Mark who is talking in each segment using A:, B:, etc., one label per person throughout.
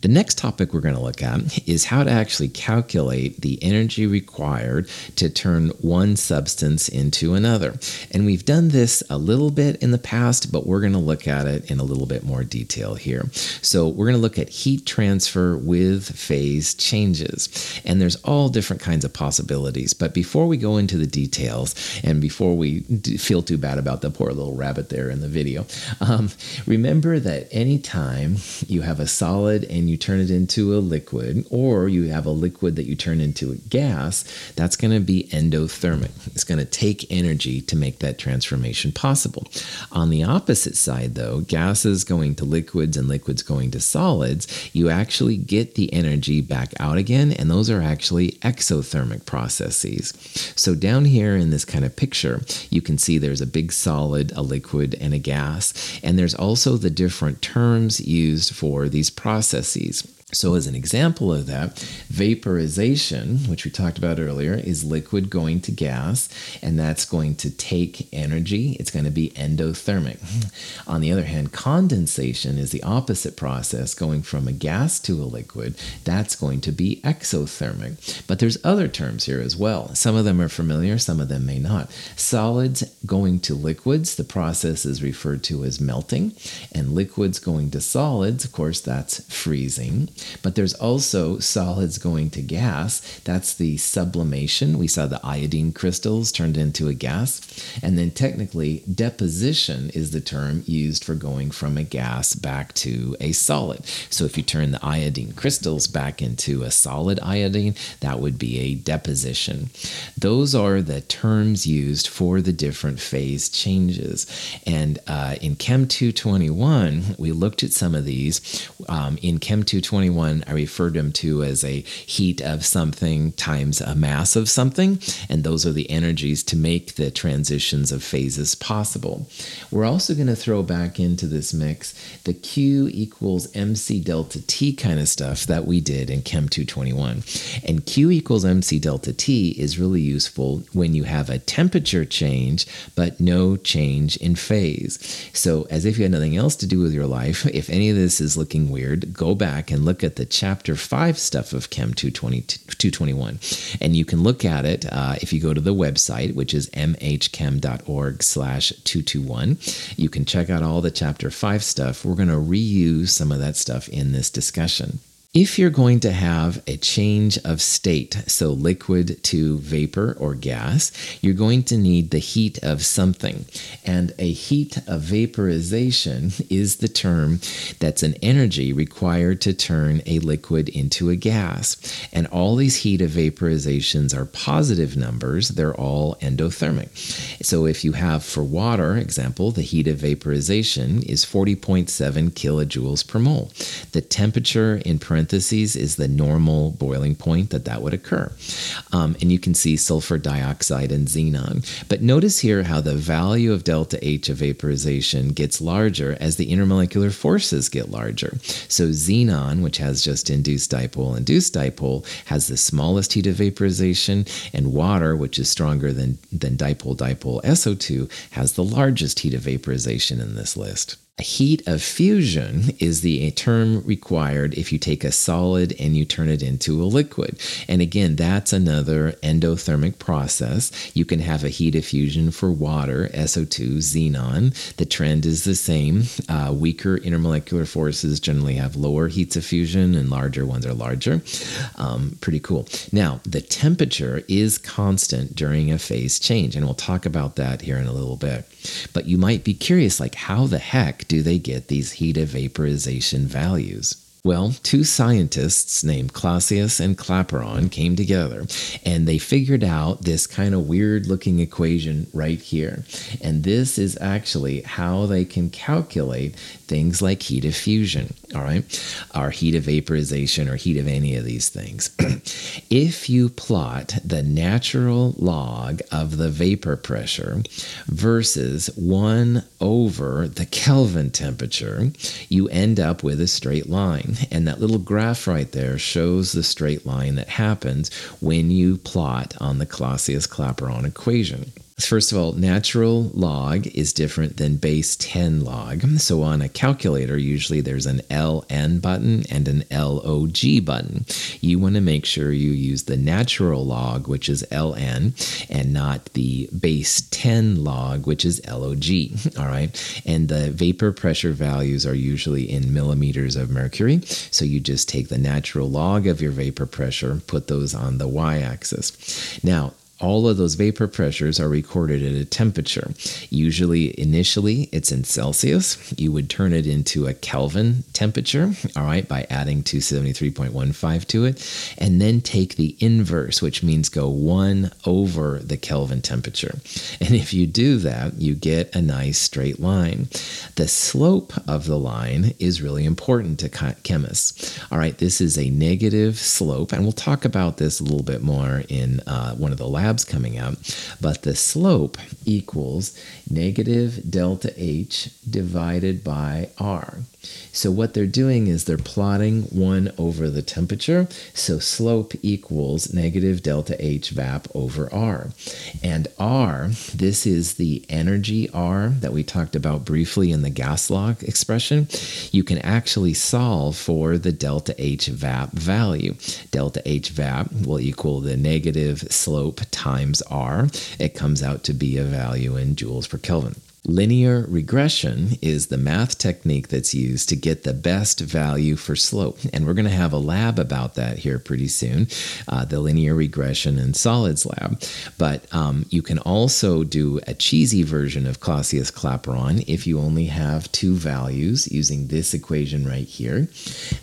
A: The next topic we're going to look at is how to actually calculate the energy required to turn one substance into another. And we've done this a little bit in the past, but we're going to look at it in a little bit more detail here. So we're going to look at heat transfer with phase changes. And there's all different kinds of possibilities. But before we go into the details and before we feel too bad about the poor little rabbit there in the video, um, remember that anytime you have a solid and you turn it into a liquid, or you have a liquid that you turn into a gas, that's going to be endothermic. It's going to take energy to make that transformation possible. On the opposite side, though, gases going to liquids and liquids going to solids, you actually get the energy back out again, and those are actually exothermic processes. So, down here in this kind of picture, you can see there's a big solid, a liquid, and a gas, and there's also the different terms used for these processes processes. So, as an example of that, vaporization, which we talked about earlier, is liquid going to gas, and that's going to take energy. It's going to be endothermic. On the other hand, condensation is the opposite process, going from a gas to a liquid. That's going to be exothermic. But there's other terms here as well. Some of them are familiar, some of them may not. Solids going to liquids, the process is referred to as melting, and liquids going to solids, of course, that's freezing. But there's also solids going to gas. That's the sublimation. We saw the iodine crystals turned into a gas. And then technically, deposition is the term used for going from a gas back to a solid. So if you turn the iodine crystals back into a solid iodine, that would be a deposition. Those are the terms used for the different phase changes. And uh, in Chem 221, we looked at some of these. Um, in Chem 221, I referred them to as a heat of something times a mass of something, and those are the energies to make the transitions of phases possible. We're also going to throw back into this mix the Q equals MC delta T kind of stuff that we did in Chem 221. And Q equals MC delta T is really useful when you have a temperature change but no change in phase. So, as if you had nothing else to do with your life, if any of this is looking weird, go back and look look at the chapter 5 stuff of Chem 220, 221. And you can look at it uh, if you go to the website, which is mhchem.org slash 221. You can check out all the chapter 5 stuff. We're going to reuse some of that stuff in this discussion. If you're going to have a change of state, so liquid to vapor or gas, you're going to need the heat of something. And a heat of vaporization is the term that's an energy required to turn a liquid into a gas. And all these heat of vaporizations are positive numbers, they're all endothermic. So if you have for water, example, the heat of vaporization is 40.7 kilojoules per mole. The temperature in parentheses parentheses is the normal boiling point that that would occur. Um, and you can see sulfur dioxide and xenon. But notice here how the value of delta H of vaporization gets larger as the intermolecular forces get larger. So xenon, which has just induced dipole, induced dipole, has the smallest heat of vaporization, and water, which is stronger than, than dipole, dipole, SO2, has the largest heat of vaporization in this list. Heat of fusion is the term required if you take a solid and you turn it into a liquid. And again, that's another endothermic process. You can have a heat of fusion for water, SO2, xenon. The trend is the same. Uh, weaker intermolecular forces generally have lower heats of fusion, and larger ones are larger. Um, pretty cool. Now, the temperature is constant during a phase change, and we'll talk about that here in a little bit. But you might be curious like, how the heck do they get these heat of vaporization values? Well, two scientists named Clausius and Clapeyron came together and they figured out this kind of weird looking equation right here. And this is actually how they can calculate things like heat of fusion, all right, or heat of vaporization or heat of any of these things. if you plot the natural log of the vapor pressure versus 1 over the Kelvin temperature, you end up with a straight line. And that little graph right there shows the straight line that happens when you plot on the Clausius Clapeyron equation. First of all, natural log is different than base 10 log. So on a calculator, usually there's an LN button and an LOG button. You want to make sure you use the natural log, which is LN, and not the base 10 log, which is LOG. All right. And the vapor pressure values are usually in millimeters of mercury. So you just take the natural log of your vapor pressure, put those on the y axis. Now, all of those vapor pressures are recorded at a temperature. Usually, initially, it's in Celsius. You would turn it into a Kelvin temperature, all right, by adding 273.15 to it, and then take the inverse, which means go one over the Kelvin temperature. And if you do that, you get a nice straight line. The slope of the line is really important to chemists. All right, this is a negative slope, and we'll talk about this a little bit more in uh, one of the lab coming out, but the slope equals negative delta H divided by R. So what they're doing is they're plotting 1 over the temperature. So slope equals negative delta H VAP over R. And R, this is the energy R that we talked about briefly in the gas law expression. You can actually solve for the delta H VAP value. Delta H VAP will equal the negative slope times R. It comes out to be a value in joules per Kelvin. Linear regression is the math technique that's used to get the best value for slope. And we're going to have a lab about that here pretty soon, uh, the linear regression and solids lab. But um, you can also do a cheesy version of Clausius Clapeyron if you only have two values using this equation right here.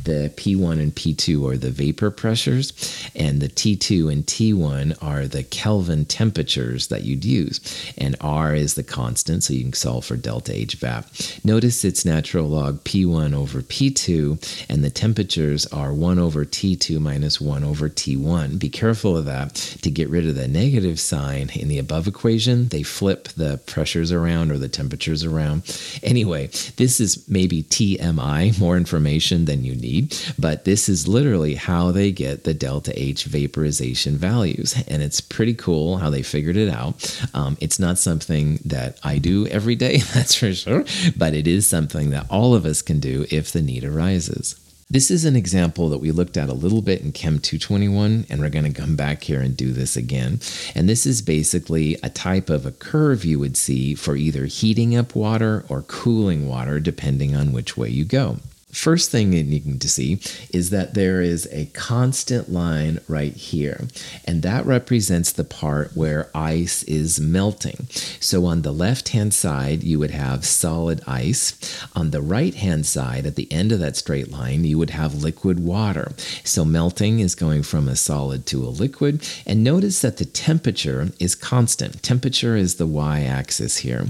A: The P1 and P2 are the vapor pressures, and the T2 and T1 are the Kelvin temperatures that you'd use. And R is the constant, so you can solve for delta H VAP. Notice it's natural log P1 over P2, and the temperatures are 1 over T2 minus 1 over T1. Be careful of that. To get rid of the negative sign in the above equation, they flip the pressures around or the temperatures around. Anyway, this is maybe TMI, more information than you need, but this is literally how they get the delta H vaporization values. And it's pretty cool how they figured it out. Um, it's not something that I do every day, that's for sure, but it is something that all of us can do if the need arises. This is an example that we looked at a little bit in Chem 221, and we're going to come back here and do this again. And this is basically a type of a curve you would see for either heating up water or cooling water, depending on which way you go. First thing you need to see is that there is a constant line right here, and that represents the part where ice is melting. So on the left hand side, you would have solid ice. On the right hand side, at the end of that straight line, you would have liquid water. So melting is going from a solid to a liquid, and notice that the temperature is constant. Temperature is the y axis here.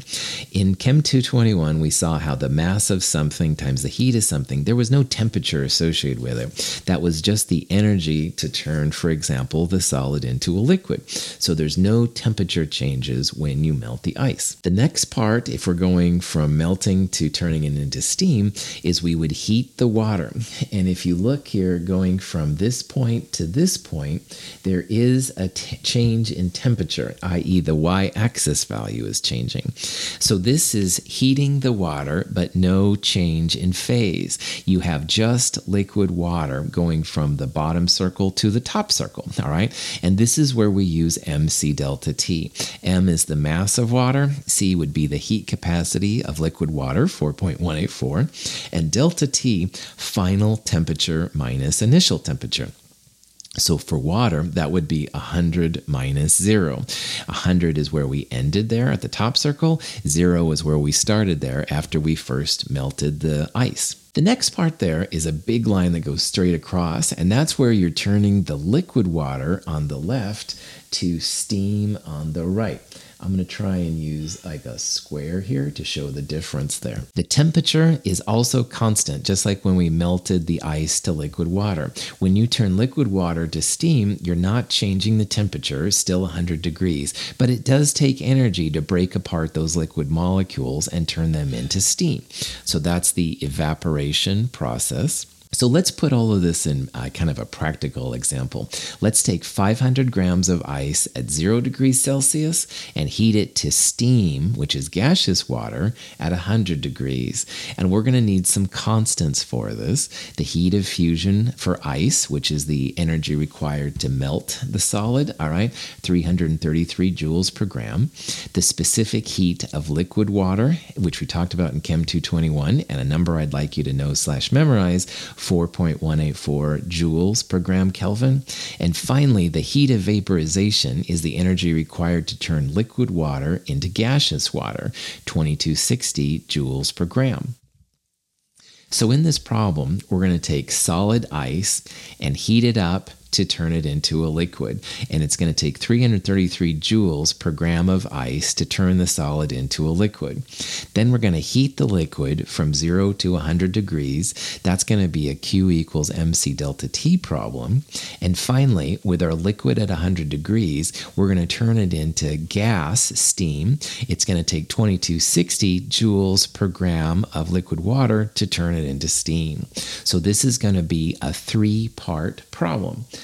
A: In Chem 221, we saw how the mass of something times the heat of something something, there was no temperature associated with it. That was just the energy to turn, for example, the solid into a liquid. So there's no temperature changes when you melt the ice. The next part, if we're going from melting to turning it into steam, is we would heat the water. And if you look here, going from this point to this point, there is a change in temperature, i.e., the y axis value is changing. So this is heating the water, but no change in phase you have just liquid water going from the bottom circle to the top circle. All right. And this is where we use MC delta T. M is the mass of water, C would be the heat capacity of liquid water, 4.184, and delta T, final temperature minus initial temperature. So for water, that would be 100 minus 0. 100 is where we ended there at the top circle. 0 is where we started there after we first melted the ice. The next part there is a big line that goes straight across, and that's where you're turning the liquid water on the left to steam on the right. I'm going to try and use like a square here to show the difference there. The temperature is also constant, just like when we melted the ice to liquid water. When you turn liquid water to steam, you're not changing the temperature, still 100 degrees, but it does take energy to break apart those liquid molecules and turn them into steam. So that's the evaporation process. So let's put all of this in uh, kind of a practical example. Let's take 500 grams of ice at zero degrees Celsius and heat it to steam, which is gaseous water, at 100 degrees. And we're going to need some constants for this. The heat of fusion for ice, which is the energy required to melt the solid, all right, 333 joules per gram. The specific heat of liquid water, which we talked about in Chem 221, and a number I'd like you to know slash memorize 4.184 joules per gram Kelvin. And finally, the heat of vaporization is the energy required to turn liquid water into gaseous water, 2260 joules per gram. So, in this problem, we're going to take solid ice and heat it up to turn it into a liquid. And it's going to take 333 joules per gram of ice to turn the solid into a liquid. Then we're going to heat the liquid from 0 to 100 degrees. That's going to be a Q equals mc delta T problem. And finally, with our liquid at 100 degrees, we're going to turn it into gas, steam. It's going to take 2260 joules per gram of liquid water to turn it into steam. So this is going to be a three part problem.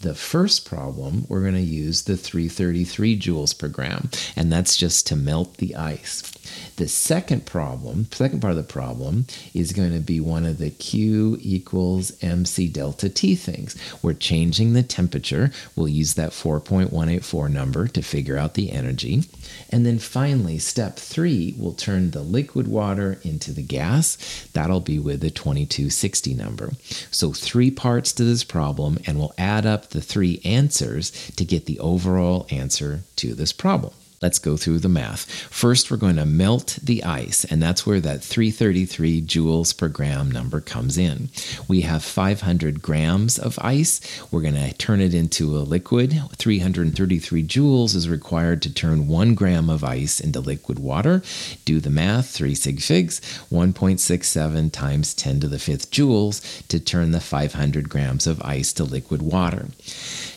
A: The first problem, we're going to use the 333 joules per gram, and that's just to melt the ice. The second problem, second part of the problem, is going to be one of the Q equals mc delta T things. We're changing the temperature. We'll use that 4.184 number to figure out the energy. And then finally, step three we'll turn the liquid water into the gas. That'll be with the 2260 number. So, three parts to this problem, and we'll add up the three answers to get the overall answer to this problem. Let's go through the math. First, we're going to melt the ice, and that's where that 333 joules per gram number comes in. We have 500 grams of ice. We're going to turn it into a liquid. 333 joules is required to turn one gram of ice into liquid water. Do the math, 3 sig figs, 1.67 times 10 to the fifth joules to turn the 500 grams of ice to liquid water.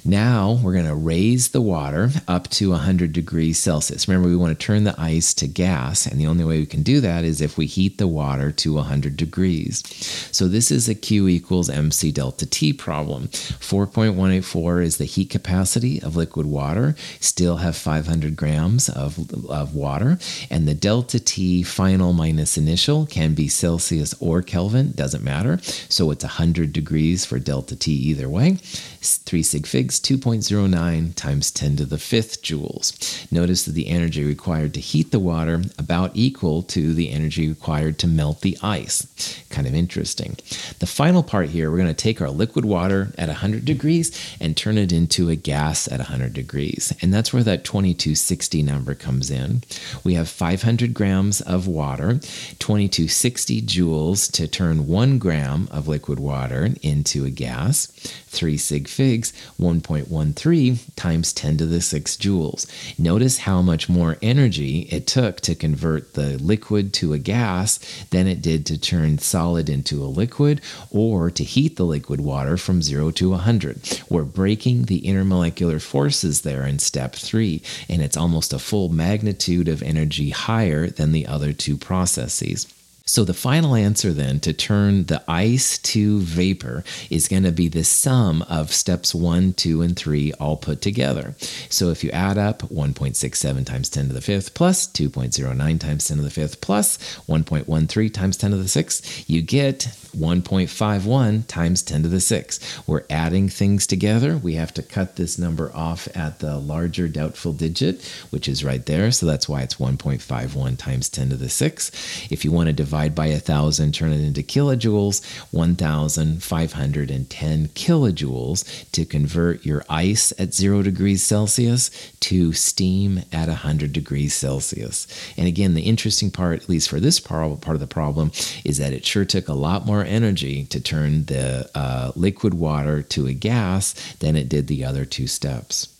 A: Now we're going to raise the water up to 100 degrees Celsius. Remember, we want to turn the ice to gas, and the only way we can do that is if we heat the water to 100 degrees. So this is a Q equals mc delta T problem. 4.184 is the heat capacity of liquid water, still have 500 grams of, of water, and the delta T final minus initial can be Celsius or Kelvin, doesn't matter. So it's 100 degrees for delta T either way. 3 sig figs 2.09 times 10 to the fifth joules. Notice that the energy required to heat the water about equal to the energy required to melt the ice. Kind of interesting. The final part here, we're going to take our liquid water at 100 degrees and turn it into a gas at 100 degrees. And that's where that 2260 number comes in. We have 500 grams of water, 2260 joules to turn one gram of liquid water into a gas, 3 sig figs, 1.13 times 10 to the 6 joules. Notice how much more energy it took to convert the liquid to a gas than it did to turn solid into a liquid or to heat the liquid water from 0 to 100. We're breaking the intermolecular forces there in step 3, and it's almost a full magnitude of energy higher than the other two processes. So the final answer then to turn the ice to vapor is going to be the sum of steps 1, 2, and 3 all put together. So if you add up 1.67 times 10 to the fifth plus 2.09 times 10 to the fifth plus 1.13 times 10 to the sixth, you get 1.51 times 10 to the sixth. We're adding things together. We have to cut this number off at the larger doubtful digit, which is right there. So that's why it's 1.51 times 10 to the sixth. If you want to divide divide by 1,000, turn it into kilojoules, 1,510 kilojoules to convert your ice at 0 degrees Celsius to steam at 100 degrees Celsius. And again, the interesting part, at least for this part, part of the problem, is that it sure took a lot more energy to turn the uh, liquid water to a gas than it did the other two steps.